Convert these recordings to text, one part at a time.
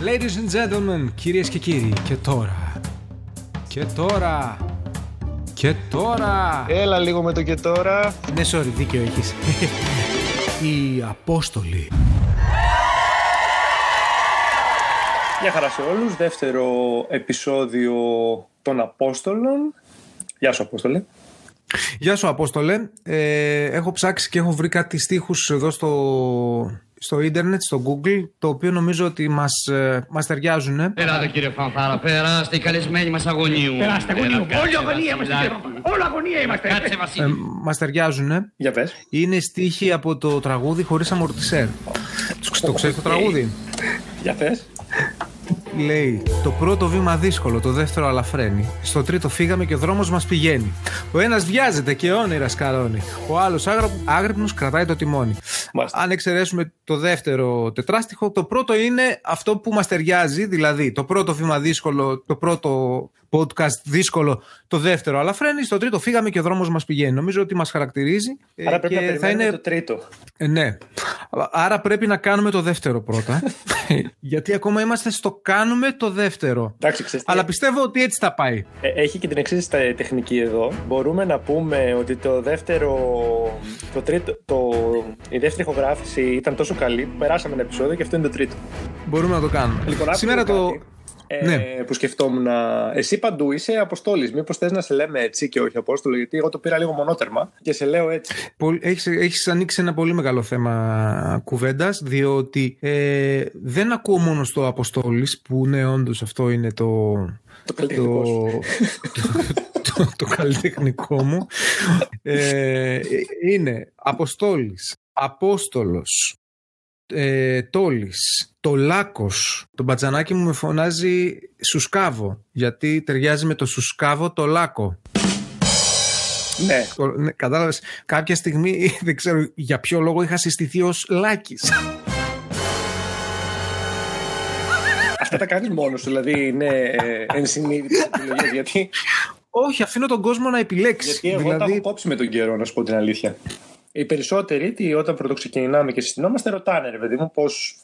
Ladies and gentlemen, κυρίες και κύριοι, και τώρα, και τώρα, και τώρα, Έλα λίγο με το και τώρα. ναι sorry, δίκιο έχεις, οι Απόστολοι. Γεια χαρά σε όλους. Δεύτερο επεισόδιο των Απόστολων. Γεια σου Απόστολε. Γεια σου Απόστολε, ε, έχω ψάξει και έχω βρει κάτι στίχους εδώ στο, στο ίντερνετ, στο Google, το οποίο νομίζω ότι μας, ε, μας ταιριάζουν. Ελάτε κύριε Φανφάρα, περάστε οι καλεσμένοι μας αγωνίου. Περάστε αγωνίου. Έλα, κάτσε, Όλοι αγωνία είμαστε Βασιλάκη. κύριε Παπα. Όλοι αγωνία είμαστε. Κάτσε Ε, Βασίλη. μας ταιριάζουν. Για πες. Είναι στίχοι από το τραγούδι χωρίς αμορτισέρ. Το ξέρεις το τραγούδι; Για πες. Λέει, το πρώτο βήμα δύσκολο, το δεύτερο αλαφραίνει. Στο τρίτο φύγαμε και ο δρόμος μας πηγαίνει. Ο ένας βιάζεται και όνειρας σκαρώνει. Ο άλλος άγρα- άγρυπνος κρατάει το τιμόνι. Μάλιστα. Αν εξαιρέσουμε το δεύτερο τετράστιχο, το πρώτο είναι αυτό που μας ταιριάζει, δηλαδή το πρώτο βήμα δύσκολο, το πρώτο podcast δύσκολο, το δεύτερο αλαφραίνει, στο τρίτο φύγαμε και ο δρόμος μας πηγαίνει. Νομίζω ότι μας χαρακτηρίζει. ε, Άρα πρέπει και να θα περιμένουμε είναι το τρίτο. ε, ναι. Άρα πρέπει να κάνουμε το δεύτερο πρώτα. Γιατί ακόμα είμαστε στο κάνουμε το δεύτερο. Εντάξει, ξέρεις τι, Αλλά πιστεύω ότι έτσι θα πάει. ε, έχει και την εξής τεχνική εδώ. Μπορούμε να πούμε ότι το δεύτερο. Το τρίτο, το, η δεύτερη ηχογράφηση ήταν τόσο καλή που περάσαμε ένα επεισόδιο και αυτό είναι το τρίτο. Μπορούμε να το κάνουμε. Λοιπόν, άκου Σήμερα λίγο το. κάτι, ε, Ναι. που σκεφτόμουν. Εσύ παντού είσαι Αποστόλης. Μήπως θες να σε λέμε έτσι και όχι Απόστολο, γιατί εγώ το πήρα λίγο μονότερμα και σε λέω έτσι. Πολ- Έχεις, έχεις ανοίξει ένα πολύ μεγάλο θέμα κουβέντας διότι ε, δεν ακούω μόνο στο Αποστόλης που ναι όντως αυτό είναι το, Το καλλιτεχνικό σου. το, το, το καλλιτεχνικό μου ε, είναι Αποστόλης, Απόστολος, ε, Τόλης, το Λάκος. Το μπατζανάκι μου με φωνάζει Σουσκάβο γιατί ταιριάζει με το Σουσκάβο το Λάκο. Ναι. Το- ναι, κατάλαβες, κάποια στιγμή δεν ξέρω για ποιο λόγο είχα συστηθεί ως Λάκης. Αυτά τα κάνεις μόνος σου, δηλαδή είναι ε, ενσυνείδητε επιλογές. Γιατί, Όχι, αφήνω τον κόσμο να επιλέξει. γιατί εγώ τα δηλαδή, έχω κόψει με τον καιρό, να σου πω την αλήθεια. Οι περισσότεροι, τι, όταν πρωτοξεκινάμε και συστηνόμαστε, ρωτάνε ρε παιδί μου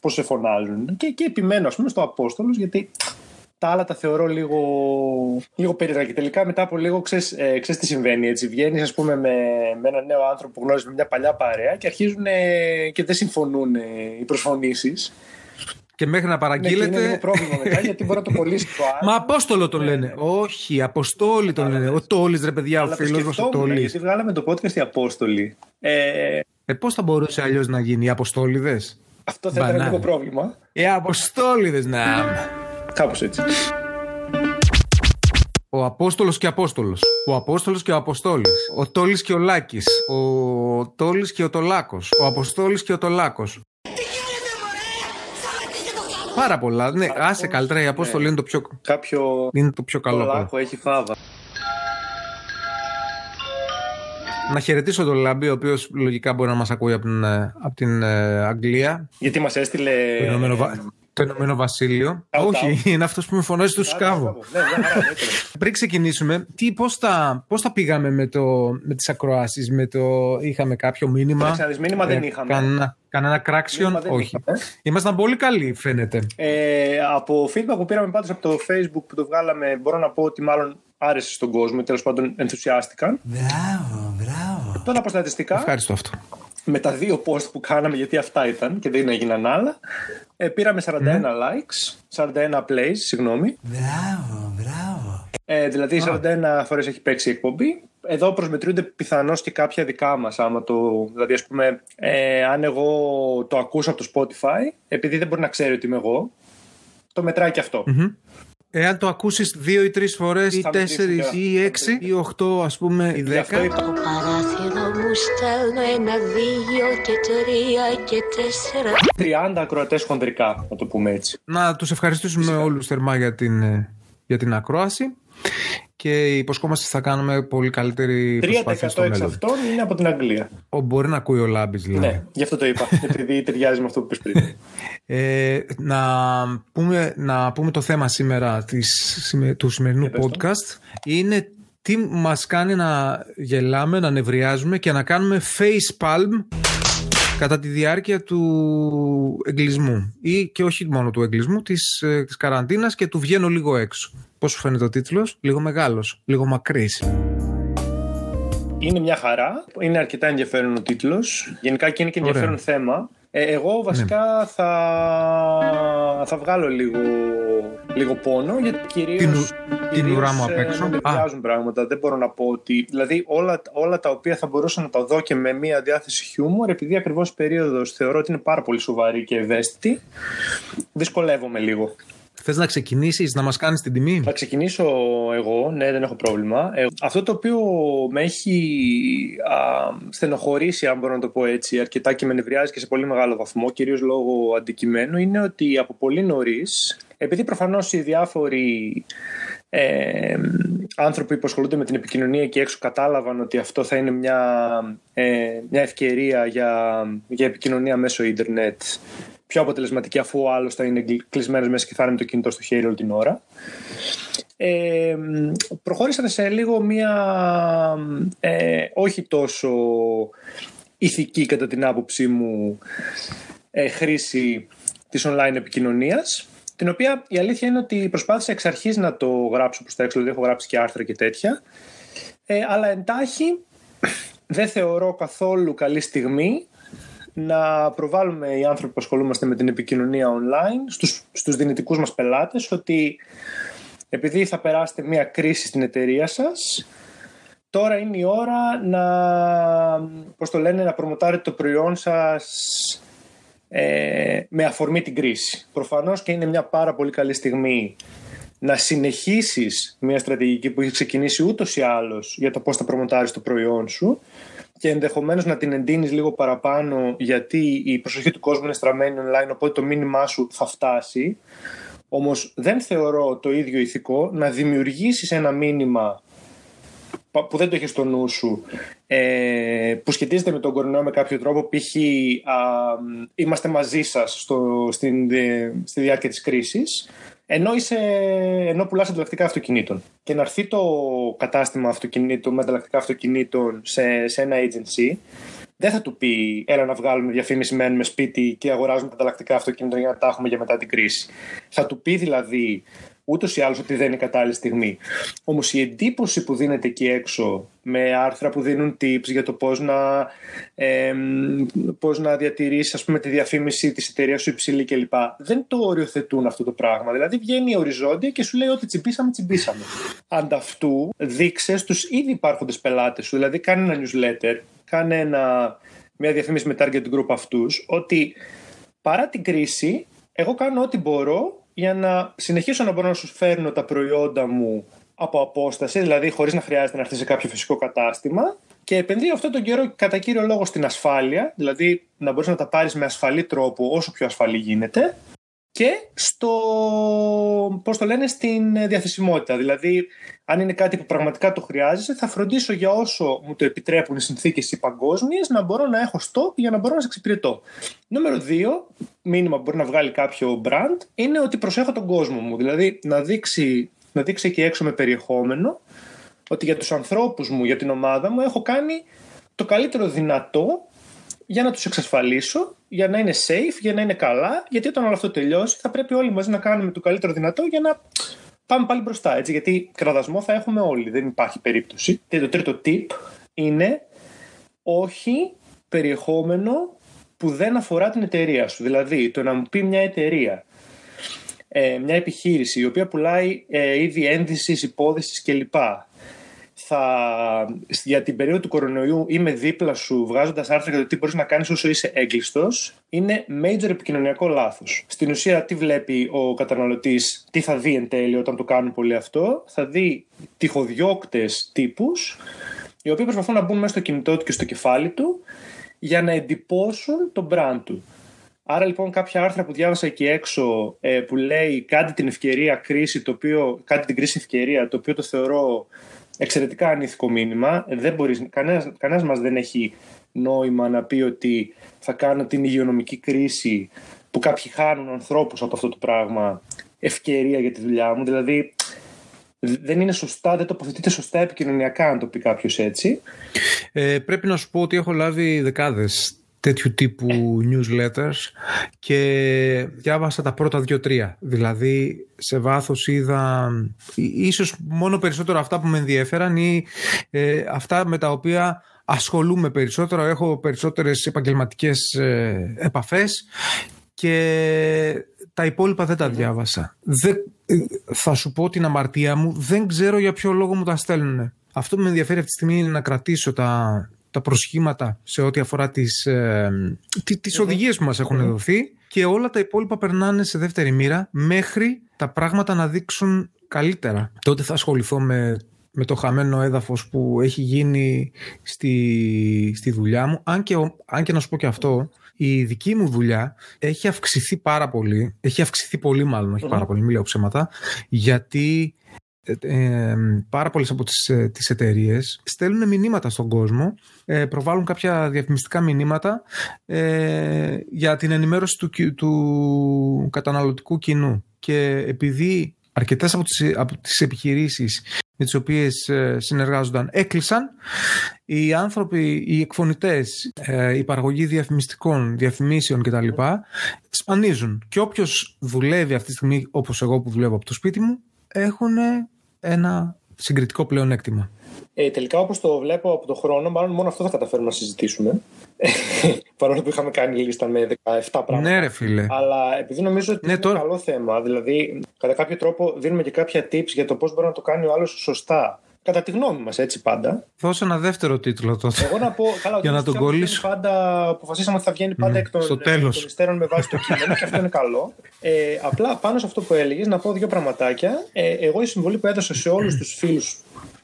πώς σε φωνάζουν. Και εκεί επιμένω, ας πούμε, στο Απόστολος, γιατί τα άλλα τα θεωρώ λίγο, λίγο περίεργα. Και τελικά μετά από λίγο ξέρεις ε, ξέρεις τι συμβαίνει. Έτσι. Βγαίνεις, ας πούμε, με, με έναν νέο άνθρωπο που γνώριζες με μια παλιά παρέα και αρχίζουν ε, και δεν συμφωνούν ε, οι προσφωνήσεις. Και μέχρι να Ναι, και είναι παραγγείλετε. λίγο πρόβλημα μετά γιατί μπορεί να το κολλήσει το άλλο. Μα Απόστολο τον λένε. Όχι, Αποστόλη τον λένε. Ο Τόλης ρε παιδιά, ο Αλλά το φίλος μας ο σκεφτόμουν, Τόλης. Γιατί βγάλαμε το podcast οι Απόστολοι. Ε, Ε, πώς θα μπορούσε αλλιώς να γίνει, οι Αποστόλιδες; αυτό θα ήταν Μπανάνα. λίγο πρόβλημα. Οι Αποστόλιδες, να. Κάπως έτσι. Ο Απόστολος και Απόστολος. Ο Απόστολος και ο Αποστόλης. Ο Τόλης και ο Λάκης. Ο Τόλης και ο Τολάκος. Ο Αποστόλης και ο Τολάκος. Πάρα πολλά. Ναι, άσε καλύτερα. Η Απόστολη είναι το πιο, Κάποιο είναι το πιο καλό. πράγμα. λάκκο έχει φάβα. Να χαιρετήσω τον Λάμπη, ο οποίος λογικά μπορεί να μας ακούει από την, ε, από την ε, Αγγλία. Γιατί μας έστειλε... Το Ηνωμένο, Βα- το Ηνωμένο Βασίλειο. Shout Όχι, out. είναι αυτός που με φωνάζει του σκάβο. Ναι, μια χαρά, εννοείται. Πριν ξεκινήσουμε, τι, πώς, τα, πώς τα πήγαμε με, το, με τις ακροάσεις, με το, είχαμε κάποιο μήνυμα; Κοίταξε να δεις, μήνυμα δεν ε, είχαμε. Κανένα, κανένα κράξιον, Μήνυμα δεν όχι. είχαμε. Ήμασταν πολύ καλοί, φαίνεται. Ε, από feedback που πήραμε πάντως από το facebook που το βγάλαμε μπορώ να πω ότι μάλλον άρεσε στον κόσμο ή τέλος πάντων ενθουσιάστηκαν. Μπράβο, μπράβο. Τώρα από στατιστικά Ευχαριστώ αυτό. Με τα δύο post που κάναμε γιατί αυτά ήταν και δεν έγιναν άλλα ε, πήραμε 41 likes, 41 plays, συγγνώμη. Μπράβο, μπράβο. Ε, δηλαδή 41 φορές έχει παίξει η εκπομπή. Εδώ προσμετρούνται πιθανώς και κάποια δικά μας. Άμα το, δηλαδή ας πούμε, ε, αν εγώ το ακούσω από το Spotify, επειδή δεν μπορεί να ξέρει ότι είμαι εγώ, το μετράει και αυτό. Εάν το ακούσεις δύο ή τρεις φορές, ή Θα μετρήσει τέσσερις, και- ή έξι, ή οχτώ, ας πούμε, ή Γι' αυτό δέκα. είπα, παράθυρο μου στέλνω ένα, δύο και τρία και τέσσερα. 30 ακροατές χονδρικά, να το πούμε έτσι. Να τους ευχαριστήσουμε όλους θερμά για την, ε, για την ακρόαση και υποσχόμαστε ότι θα κάνουμε πολύ καλύτερη 3% προσπάθεια στο εξ μέλλον. αυτών είναι από την Αγγλία. Ο, μπορεί να ακούει ο Λάμπης δηλαδή. Ναι, γι' αυτό το είπα. επειδή ταιριάζει με αυτό που είπες πριν. Ε, να, πούμε, να πούμε το θέμα σήμερα της, σημε- του σημερινού πες το. podcast είναι τι μας κάνει να γελάμε, να νευριάζουμε και να κάνουμε face palm κατά τη διάρκεια του εγκλισμού ή και όχι μόνο του εγκλισμού, της, ε, της καραντίνας και του βγαίνω λίγο έξω. Πώς σου φαίνεται ο τίτλος; Λίγο μεγάλος, λίγο μακρύς. Είναι μια χαρά. Είναι αρκετά ενδιαφέρον ο τίτλος. Γενικά και είναι και ενδιαφέρον Ωραία. θέμα. Ε, εγώ βασικά θα, θα βγάλω λίγο, λίγο πόνο γιατί κυρίως, Την ου- την κυρίως, ουρά μου απ' ε, έξω. να με Α. βιάζουν πράγματα. Δεν μπορώ να πω ότι. Δηλαδή όλα, όλα τα οποία θα μπορούσα να τα δω και με μία διάθεση χιούμορ, επειδή ακριβώς η περίοδος θεωρώ ότι είναι πάρα πολύ σοβαρή και ευαίσθητη, δυσκολεύομαι λίγο. Θες να ξεκινήσεις, να μας κάνεις την τιμή; Θα ξεκινήσω εγώ, ναι, δεν έχω πρόβλημα. Ε, αυτό το οποίο με έχει α, στενοχωρήσει, αν μπορώ να το πω έτσι, αρκετά και με νευριάζει και σε πολύ μεγάλο βαθμό, κυρίως λόγω αντικειμένου, είναι ότι από πολύ νωρίς, επειδή προφανώς οι διάφοροι ε, άνθρωποι που ασχολούνται με την επικοινωνία εκεί έξω κατάλαβαν ότι αυτό θα είναι μια, ε, μια ευκαιρία για, για επικοινωνία μέσω ίντερνετ πιο αποτελεσματική αφού ο άλλος θα είναι κλεισμένος μέσα και θα είναι με το κινητό στο χέρι όλη την ώρα. Ε, προχώρησαν σε λίγο μία ε, όχι τόσο ηθική κατά την άποψή μου ε, χρήση της online επικοινωνίας την οποία η αλήθεια είναι ότι προσπάθησα εξ αρχής να το γράψω προς τα έξω, δηλαδή έχω γράψει και άρθρα και τέτοια ε, αλλά εντάχει δεν θεωρώ καθόλου καλή στιγμή να προβάλλουμε οι άνθρωποι που ασχολούμαστε με την επικοινωνία online στους, στους δυνητικούς μας πελάτες ότι επειδή θα περάσετε μια κρίση στην εταιρεία σας τώρα είναι η ώρα να, πώς το λένε, να προμοτάρετε το προϊόν σας ε, με αφορμή την κρίση. Προφανώς και είναι μια πάρα πολύ καλή στιγμή να συνεχίσεις μια στρατηγική που έχει ξεκινήσει ούτως ή άλλως για το πώς θα προμοτάρεις το προϊόν σου και ενδεχομένως να την εντείνεις λίγο παραπάνω γιατί η προσοχή του κόσμου είναι στραμμένη online οπότε το μήνυμά σου θα φτάσει όμως δεν θεωρώ το ίδιο ηθικό να δημιουργήσεις ένα μήνυμα που δεν το έχεις στο νου σου, ε, που σχετίζεται με τον κορονοϊό με κάποιο τρόπο, π.χ. α, είμαστε μαζί σας στο, στην, ε, στη διάρκεια της κρίσης, ενώ, είσαι, ενώ πουλάς ανταλλακτικά αυτοκινήτων. Και να έρθει το κατάστημα αυτοκινήτων με ανταλλακτικά αυτοκινήτων σε, σε ένα agency, δεν θα του πει έλα να βγάλουμε διαφήμιση μένουμε σπίτι και αγοράζουμε τα ανταλλακτικά αυτοκίνητα για να τα έχουμε για μετά την κρίση. Θα του πει δηλαδή ούτως ή άλλως ότι δεν είναι κατάλληλη στιγμή. Όμως η εντύπωση που δίνεται εκεί έξω με άρθρα που δίνουν tips για το πώς να, ε, πώς να διατηρήσεις ας πούμε, τη διαφήμιση της εταιρείας σου υψηλή κλπ. Δεν το οριοθετούν αυτό το πράγμα. Δηλαδή βγαίνει οριζόντια και σου λέει ότι τσιμπήσαμε, τσιμπήσαμε. Ανταυτού δείξες στου ήδη υπάρχοντες πελάτες σου, δηλαδή κάνει ένα newsletter, κάνει ένα, μια διαφήμιση με target group αυτούς, ότι παρά την κρίση, εγώ κάνω ό,τι μπορώ για να συνεχίσω να μπορώ να σου φέρνω τα προϊόντα μου από απόσταση, δηλαδή χωρίς να χρειάζεται να έρθεις σε κάποιο φυσικό κατάστημα και επενδύω αυτόν τον καιρό κατά κύριο λόγο στην ασφάλεια, δηλαδή να μπορείς να τα πάρεις με ασφαλή τρόπο όσο πιο ασφαλή γίνεται και στο, πώς το λένε, στην διαθεσιμότητα. Δηλαδή, αν είναι κάτι που πραγματικά το χρειάζεσαι, θα φροντίσω για όσο μου το επιτρέπουν οι συνθήκες οι παγκόσμιες να μπορώ να έχω stock για να μπορώ να σε εξυπηρετώ. Νούμερο 2, μήνυμα που μπορεί να βγάλει κάποιο brand, είναι ότι προσέχω τον κόσμο μου. Δηλαδή, να δείξει, να δείξει εκεί έξω με περιεχόμενο ότι για τους ανθρώπους μου, για την ομάδα μου, έχω κάνει το καλύτερο δυνατό για να τους εξασφαλίσω, για να είναι safe, για να είναι καλά, γιατί όταν όλο αυτό τελειώσει θα πρέπει όλοι μαζί να κάνουμε το καλύτερο δυνατό για να πάμε πάλι μπροστά, έτσι, γιατί κραδασμό θα έχουμε όλοι, δεν υπάρχει περίπτωση. Και το τρίτο tip είναι όχι περιεχόμενο που δεν αφορά την εταιρεία σου. Δηλαδή, το να μου πει μια εταιρεία, ε, μια επιχείρηση η οποία πουλάει ε, είδη ένδυσης, υπόδησης κλπ θα, για την περίοδο του κορονοϊού είμαι δίπλα σου βγάζοντας άρθρα για το τι μπορείς να κάνεις όσο είσαι έγκλειστος, είναι major επικοινωνιακό λάθος. Στην ουσία, τι βλέπει ο καταναλωτής, τι θα δει εν τέλει όταν το κάνουν πολύ αυτό, θα δει τυχοδιώκτες τύπους, οι οποίοι προσπαθούν να μπουν μέσα στο κινητό του και στο κεφάλι του για να εντυπώσουν τον brand του. Άρα λοιπόν κάποια άρθρα που διάβασα εκεί έξω ε, που λέει κάντε την ευκαιρία κρίση, το οποίο, κάντε την κρίση ευκαιρία, το οποίο το θεωρώ εξαιρετικά ανήθικο μήνυμα. Δεν μπορείς, κανένας, κανένας μας δεν έχει νόημα να πει ότι θα κάνω την υγειονομική κρίση που κάποιοι χάνουν ανθρώπους από αυτό το πράγμα ευκαιρία για τη δουλειά μου. Δηλαδή δεν είναι σωστά, δεν τοποθετείται σωστά επικοινωνιακά αν το πει κάποιος έτσι. Ε, πρέπει να σου πω ότι έχω λάβει δεκάδες τέτοιου τύπου newsletters και διάβασα τα πρώτα δύο-τρία. Δηλαδή σε βάθος είδα ίσως μόνο περισσότερο αυτά που με ενδιαφέραν ή ε, αυτά με τα οποία ασχολούμαι περισσότερο, έχω περισσότερες επαγγελματικές ε, επαφές και τα υπόλοιπα δεν τα διάβασα. Δεν, ε, θα σου πω την αμαρτία μου, δεν ξέρω για ποιο λόγο μου τα στέλνουν. Αυτό που με ενδιαφέρει αυτή τη στιγμή είναι να κρατήσω τα, τα προσχήματα σε ό,τι αφορά τις, ε, τις οδηγίες που μας έχουν δοθεί και όλα τα υπόλοιπα περνάνε σε δεύτερη μοίρα μέχρι τα πράγματα να δείξουν καλύτερα. Τότε θα ασχοληθώ με με το χαμένο έδαφος που έχει γίνει στη, στη δουλειά μου. Αν και, αν και να σου πω και αυτό, η δική μου δουλειά έχει αυξηθεί πάρα πολύ. Έχει αυξηθεί πολύ μάλλον, όχι πάρα πολύ, μην λέω ψέματα. Γιατί ε, ε, πάρα πολλές από τις, ε, τις εταιρείες στέλνουν μηνύματα στον κόσμο, ε, προβάλλουν κάποια διαφημιστικά μηνύματα ε, για την ενημέρωση του, του καταναλωτικού κοινού. Και επειδή αρκετές από τις, από τις επιχειρήσεις με τις οποίες ε, συνεργάζονταν έκλεισαν. Οι άνθρωποι, οι εκφωνητές, ε, η παραγωγή διαφημιστικών, διαφημίσεων κτλ. σπανίζουν. Και όποιος δουλεύει αυτή τη στιγμή όπως εγώ που δουλεύω από το σπίτι μου έχουν ένα συγκριτικό πλεονέκτημα. Ε, τελικά όπως το βλέπω από το χρόνο, μάλλον μόνο αυτό θα καταφέρουμε να συζητήσουμε. Παρόλο που είχαμε κάνει λίστα με 17 πράγματα. Ναι, ρε φίλε. Αλλά επειδή νομίζω ότι Ναι, είναι τώρα- καλό θέμα, δηλαδή κατά κάποιο τρόπο δίνουμε και κάποια tips για το πώς μπορεί να το κάνει ο άλλος σωστά. Κατά τη γνώμη μας, έτσι πάντα. Δώσε ένα δεύτερο τίτλο τότε. Εγώ να πω, καλά, Για ότι να τον αυτό κολλήσω. βγαίνει Πάντα, αποφασίσαμε ότι θα βγαίνει πάντα Ναι, εκ των, στο τέλος. εκ των υστέρων με βάση το κείμενο και αυτό είναι καλό. Ε, απλά πάνω σε αυτό που έλεγες, να πω δύο πραγματάκια. Ε, εγώ η συμβολή που έδωσα σε όλους τους φίλους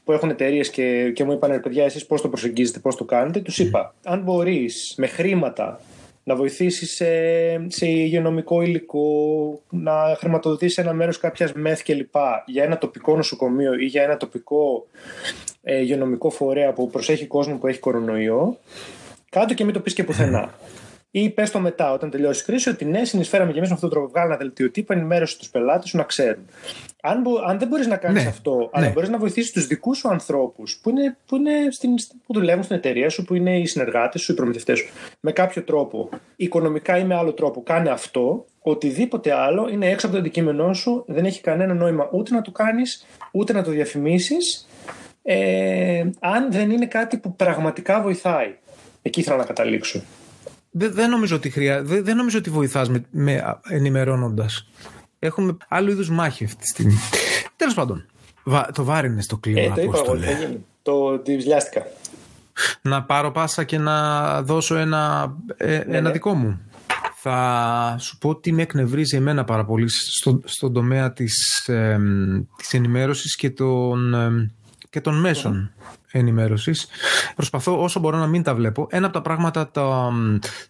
που έχουν εταιρείες και, και μου είπαν ρε παιδιά, εσείς πώς το προσεγγίζετε, πώς το κάνετε, τους είπα, αν μπορείς με χρήματα να βοηθήσεις σε, σε υγειονομικό υλικό, να χρηματοδοτήσεις ένα μέρος κάποιας μεθ κλπ. για ένα τοπικό νοσοκομείο ή για ένα τοπικό ε, υγειονομικό φορέα που προσέχει κόσμο που έχει κορονοϊό, κάτω και μην το πεις και πουθενά. Ή πες το μετά, όταν τελειώσει η κρίση, ότι ναι, συνεισφέραμε και εμείς με αυτόν τον τρόπο. Βγάλει ένα δελτίο τύπου, ενημέρωσε τους πελάτες σου να ξέρουν. Αν, μπο- αν δεν μπορείς να κάνεις Ναι, αυτό, αλλά ναι. μπορείς να βοηθήσεις τους δικούς σου ανθρώπους που, είναι, που, είναι στην, που δουλεύουν στην εταιρεία σου, που είναι οι συνεργάτες σου, οι προμηθευτές σου, με κάποιο τρόπο, οικονομικά ή με άλλο τρόπο, κάνε αυτό. Οτιδήποτε άλλο είναι έξω από το αντικείμενό σου, δεν έχει κανένα νόημα ούτε να το κάνεις, ούτε να το διαφημίσεις. Ε, αν δεν είναι κάτι που πραγματικά βοηθάει. Εκεί ήθελα να καταλήξω. Δεν, δεν, νομίζω ότι χρειά, δεν, δεν νομίζω ότι βοηθάς με, με ενημερώνοντας. Έχουμε άλλου είδους μάχη αυτή τη στιγμή. Τέλος πάντων, βα, το βάρινε στο κλίμα, Ε, το είπα εγώ, Απόστολε. θα γίνει. Το διβλιάστηκα. Να πάρω πάσα και να δώσω ένα, ε, ένα ναι. δικό μου. Θα σου πω τι με εκνευρίζει εμένα πάρα πολύ στο, στον τομέα της, ε, της ενημέρωσης και των, ε, και των μέσων ενημέρωσης. Προσπαθώ όσο μπορώ να μην τα βλέπω. Ένα από τα πράγματα τα,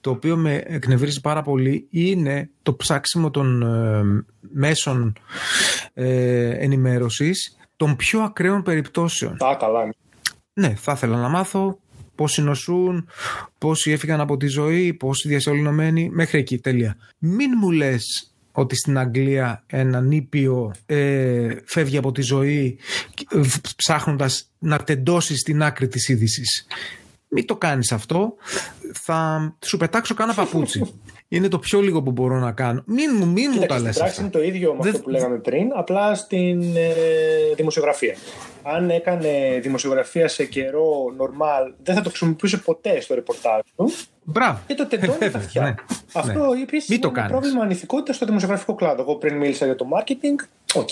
το οποίο με εκνευρίζει πάρα πολύ είναι το ψάξιμο των ε, μέσων ε, ενημέρωσης των πιο ακραίων περιπτώσεων. Τα καλά. Ναι, θα ήθελα να μάθω πόσοι νοσούν, πόσοι έφυγαν από τη ζωή, πόσοι διασωληνωμένοι, μέχρι εκεί, τέλεια. Μην μου λες ότι στην Αγγλία ένα νήπιο ε, φεύγει από τη ζωή ε, ψάχνοντας να τεντώσει στην άκρη της είδηση. Μην το κάνεις αυτό, θα σου πετάξω κάνα παπούτσι. Είναι το πιο λίγο που μπορώ να κάνω. Μην, μου- μην μου τα Κοίταξε, λες στην πράξη αυτά. είναι το ίδιο με Δεν- αυτό που λέγαμε πριν, απλά στην ε, δημοσιογραφία. Αν έκανε δημοσιογραφία σε καιρό normal, δεν θα το χρησιμοποιούσε ποτέ στο ρεπορτάζ του Μπράβο. και το τεντώνει τα αυτιά. Ναι, Αυτό ναι. επίση Μην το είναι ένα κάνεις. πρόβλημα ανηθικότητας στο δημοσιογραφικό κλάδο. Εγώ πριν μίλησα για το marketing. Οκ.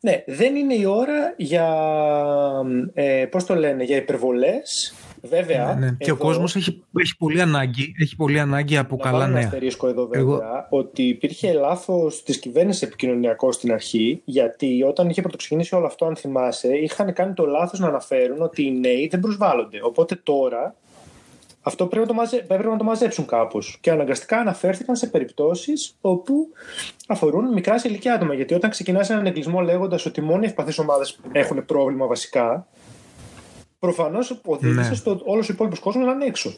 Ναι, δεν είναι η ώρα για. Ε, πώς το λένε, για υπερβολές. Βέβαια. Ναι, ναι. Και ο εδώ- κόσμος έχει, έχει πολύ ανάγκη, έχει πολύ ανάγκη από να καλά βάλω ένα νέα. αστερίσκο εδώ βέβαια, Εγώ- ότι υπήρχε λάθος της κυβέρνησης επικοινωνιακό στην αρχή, γιατί όταν είχε πρωτοξεκινήσει όλο αυτό, αν θυμάσαι, είχαν κάνει το λάθος να αναφέρουν ότι οι νέοι δεν προσβάλλονται. Οπότε τώρα αυτό πρέπει να το, μαζε... πρέπει να το μαζέψουν κάπως. Και αναγκαστικά αναφέρθηκαν σε περιπτώσεις όπου αφορούν μικρά σε ηλικία άτομα. Γιατί όταν ξεκινάς έναν εγκλισμό λέγοντας ότι μόνο οι ευπαθείς ομάδες έχουν πρόβλημα βασικά, προφανώς οδήγησες Ναι. στο όλος ο υπόλοιπος κόσμος να είναι έξω.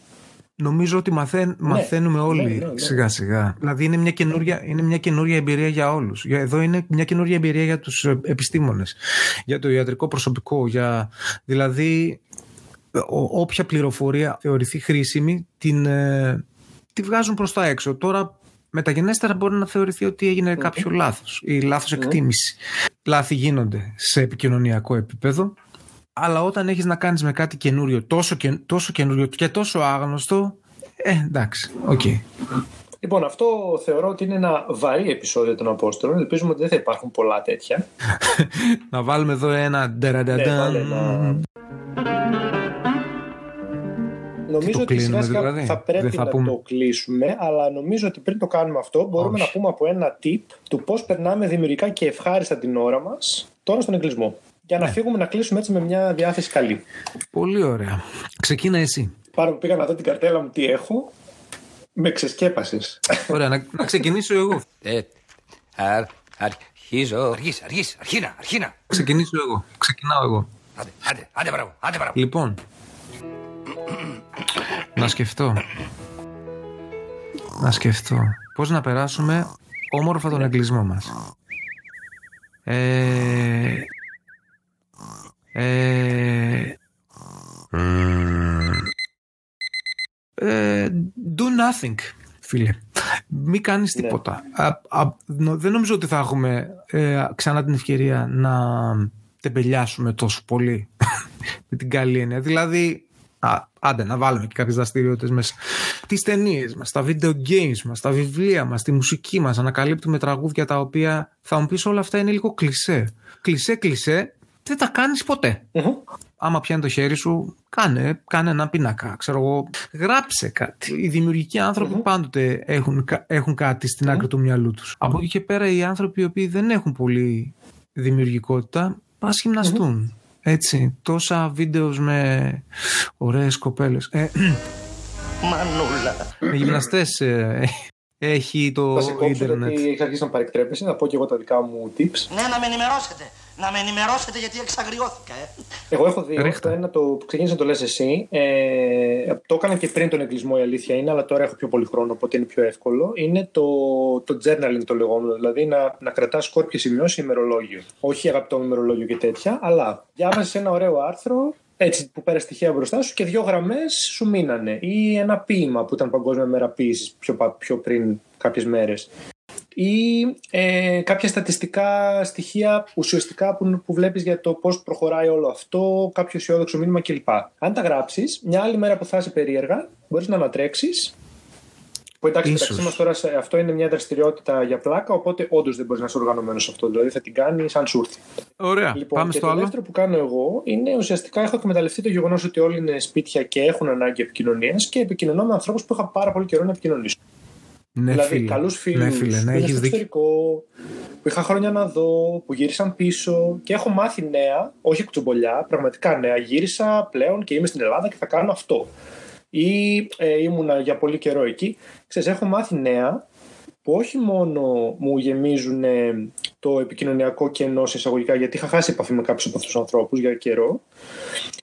Νομίζω ότι μαθαίν, μαθαίνουμε όλοι ναι, ναι, ναι. σιγά σιγά. Δηλαδή είναι μια, καινούρια, είναι μια καινούρια εμπειρία για όλους. Για- Εδώ είναι μια καινούρια εμπειρία για τους ε, επιστήμονες, για το ιατρικό προσωπικό. Για, δηλαδή ο- όποια πληροφορία θεωρηθεί χρήσιμη την, ε, τη βγάζουν προς τα έξω. Τώρα μεταγενέστερα μπορεί να θεωρηθεί ότι έγινε κάποιο λάθος ή λάθος εκτίμηση. Λάθη γίνονται σε επικοινωνιακό επίπεδο, αλλά όταν έχεις να κάνεις με κάτι καινούριο, τόσο, και, τόσο καινούριο και τόσο άγνωστο, ε, εντάξει, οκ. Λοιπόν, αυτό θεωρώ ότι είναι ένα βαρύ επεισόδιο των Αποστόλων. Ελπίζουμε ότι δεν θα υπάρχουν πολλά τέτοια. να βάλουμε εδώ ένα Ναι, ντεραντανταμ. βάλε ένα- Νομίζω το ότι σιγά κλείνουμε σιγά δηλαδή; θα πρέπει Δεν θα να πούμε. το κλείσουμε, αλλά νομίζω ότι πριν το κάνουμε αυτό μπορούμε Όχι. να πούμε από ένα tip του πώς περνάμε δημιουργικά και ευχάριστα την ώρα μας τώρα στον εγκλισμό. Για να Ναι. φύγουμε να κλείσουμε έτσι με μια διάθεση καλή. Πολύ ωραία. Ξεκίνα εσύ. Πάρα που πήγα να δω την καρτέλα μου τι έχω, με ξεσκέπασες. Ωραία, να, να ξεκινήσω εγώ. Ε, αρ, αρχίζω. Αργείς, αργείς, αρχίνα, αρχίνα. Ξεκινήσω εγώ. Ξεκινάω εγώ. Άντε, άντε, άντε μπράβο, άντε μπράβο. Λοιπόν, να σκεφτώ. Να σκεφτώ. Πώς να περάσουμε όμορφα τον εγκλισμό μας. Ε, ε, ε, do nothing, φίλε. Μην κάνεις Ναι. τίποτα. Α, α, νο- δεν νομίζω ότι θα έχουμε ε, ξανά την ευκαιρία να τεμπελιάσουμε τόσο πολύ με την καλή έννοια. Δηλαδή, α, άντε να βάλουμε και κάποιες δραστηριότητες μέσα. Τις ταινίες μας, τα video games μας, τα βιβλία μας, τη μουσική μας. Ανακαλύπτουμε τραγούδια τα οποία θα μου πεις όλα αυτά είναι λίγο κλισέ. Κλισέ, κλισέ, δεν τα κάνεις ποτέ Μμμ. άμα πιάνει το χέρι σου, κάνε, κάνε ένα πίνακα. Ξέρω εγώ, γράψε κάτι. Οι δημιουργικοί άνθρωποι πάντοτε έχουν, κα- έχουν κάτι στην άκρη του μυαλού τους. Από εκεί και πέρα, οι άνθρωποι οι οποίοι δεν έχουν πολύ δημιουργικότητα, πα γυμναστούν. Έτσι, τόσα βίντεος με ωραίες κοπέλες. Ε, Μανούλα. με γυμναστές ε, έχει το Θα σε κόψω ίντερνετ. γιατί έχει αρχίσει να παρεκτρέπεσαι. Θα πω και εγώ τα δικά μου tips. Ναι, να με ενημερώσετε. Να με ενημερώσετε γιατί εξαγριώθηκα, ε. Εγώ έχω δύο. Ρίχτα. Το ένα το που ξεκίνησε να το λες εσύ. Ε, το έκανα και πριν τον εγκλισμό η αλήθεια είναι, αλλά τώρα έχω πιο πολύ χρόνο, οπότε είναι πιο εύκολο. Είναι το, το journaling το λεγόμενο, δηλαδή να, να κρατάς σκόρπιες σημειώσεις σε ημερολόγιο. Όχι αγαπητό μου ημερολόγιο και τέτοια, αλλά διάβασες ένα ωραίο άρθρο έτσι που πέρασε τυχαία μπροστά σου και δύο γραμμές σου μείνανε. Ή ένα ποίημα που ήταν Παγκόσμια Μέρα Ποίησης πιο, πα- πιο πριν κάποιες μέρες ή ε, κάποια στατιστικά στοιχεία ουσιαστικά που, που βλέπεις για το πώς προχωράει όλο αυτό, κάποιο αισιόδοξο μήνυμα κλπ. Αν τα γράψεις, μια άλλη μέρα που θα είσαι περίεργα, μπορείς να ανατρέξεις που εντάξει, Ίσως. μεταξύ μας τώρα σε- αυτό είναι μια δραστηριότητα για πλάκα, οπότε όντως δεν μπορείς να είσαι οργανωμένος σε αυτό. Δηλαδή θα την κάνεις σαν σου έρθει. Ωραία, Λοιπόν, πάμε και στο το άλλο. δεύτερο που κάνω εγώ είναι ουσιαστικά έχω εκμεταλλευτεί το γεγονός ότι όλοι είναι σπίτια και έχουν ανάγκη επικοινωνίας και επικοινωνώ με ανθρώπους που είχα πάρα πολύ καιρό να επικοινωνήσω. Ναι, δηλαδή, φίλε. καλούς φίλους Ναι, φίλε, που ναι, είναι έχεις στο δίκιο. εξωτερικό, που είχα χρόνια να δω, που γύρισαν πίσω και έχω μάθει νέα, όχι κουτσομπολιά, πραγματικά νέα. Γύρισα πλέον και είμαι στην Ελλάδα και θα κάνω αυτό. Ή ε, ήμουνα για πολύ καιρό εκεί. Ξέρεις, έχω μάθει νέα που όχι μόνο μου γεμίζουν ε, το επικοινωνιακό κενό σε εισαγωγικά, γιατί είχα χάσει επαφή με κάποιους από αυτούς τους ανθρώπους για καιρό,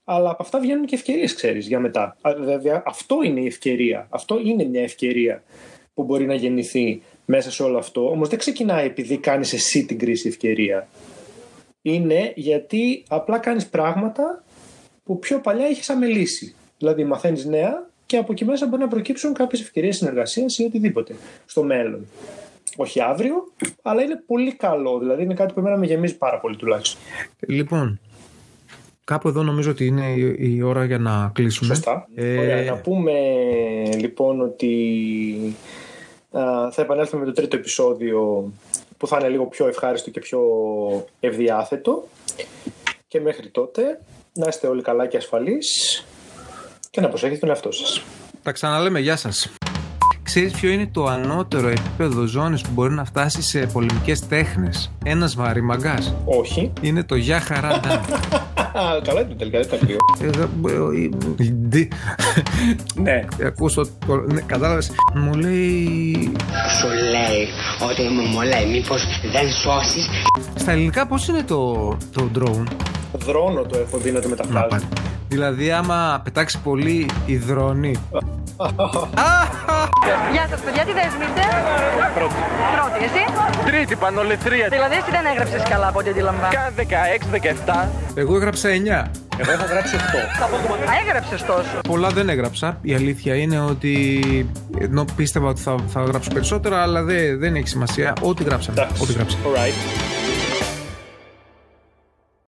αλλά από αυτά βγαίνουν και ευκαιρίες, ξέρεις, για μετά. Α, Βέβαια, αυτό είναι η ευκαιρία. Αυτό είναι μια ευκαιρία που μπορεί να γεννηθεί μέσα σε όλο αυτό. Όμως δεν ξεκινάει επειδή κάνεις εσύ την κρίση ευκαιρία. Είναι γιατί απλά κάνεις πράγματα που πιο παλιά είχες αμελήσει. Δηλαδή, μαθαίνεις νέα και από εκεί μέσα μπορεί να προκύψουν κάποιες ευκαιρίες συνεργασίας ή οτιδήποτε στο μέλλον. Όχι αύριο, αλλά είναι πολύ καλό. Δηλαδή, είναι κάτι που εμένα με γεμίζει πάρα πολύ τουλάχιστον. Λοιπόν, κάπου εδώ νομίζω ότι είναι η, η ώρα για να κλείσουμε. Σωστά. Ε, Ωραία, να πούμε λοιπόν ότι α, θα επανέλθουμε με το τρίτο επεισόδιο που θα είναι λίγο πιο ευχάριστο και πιο ευδιάθετο. Και μέχρι τότε να είστε όλοι καλά και ασφαλείς και να προσέχετε τον εαυτό σας. Τα ξαναλέμε, γεια σας. Ξέρεις ποιο είναι το ανώτερο επίπεδο ζώνης που μπορεί να φτάσει σε πολεμικές τέχνες; Ένας βαρύμαγκας. Όχι. Είναι το γεια χαρά ντα. Α, καλά είναι τελικά, δεν τα κρύο. Ε, δε- ε, ε, ντι. ναι. Ακούς το, το- ναι, κατάλαβες. Μου λέει... Σου λέει ότι μου, μου λέει μήπως δεν σώσεις; Στα ελληνικά πώς είναι το, το drone; Δρόνο το έχω δει να το Να μεταφράζω. Πάρει. Δηλαδή άμα πετάξει πολύ υδρώνει. Γεια σας παιδιά, τι δέσμη είστε; Πρώτη. Πρώτη, εσύ; Τρίτη πανολεθρία. Δηλαδή εσύ δεν έγραψες καλά από ό,τι αντιλαμβάνω. Κάνα 16-17. Εγώ έγραψα 9. Εγώ έχω γράψει 8. Έγραψες τόσο. Πολλά δεν έγραψα. Η αλήθεια είναι ότι ενώ πίστευα ότι θα, θα γράψω περισσότερα, αλλά δεν, δεν έχει σημασία. Ό,τι γράψαμε. Εντάξει. Ό,τι γράψαμε. Alright.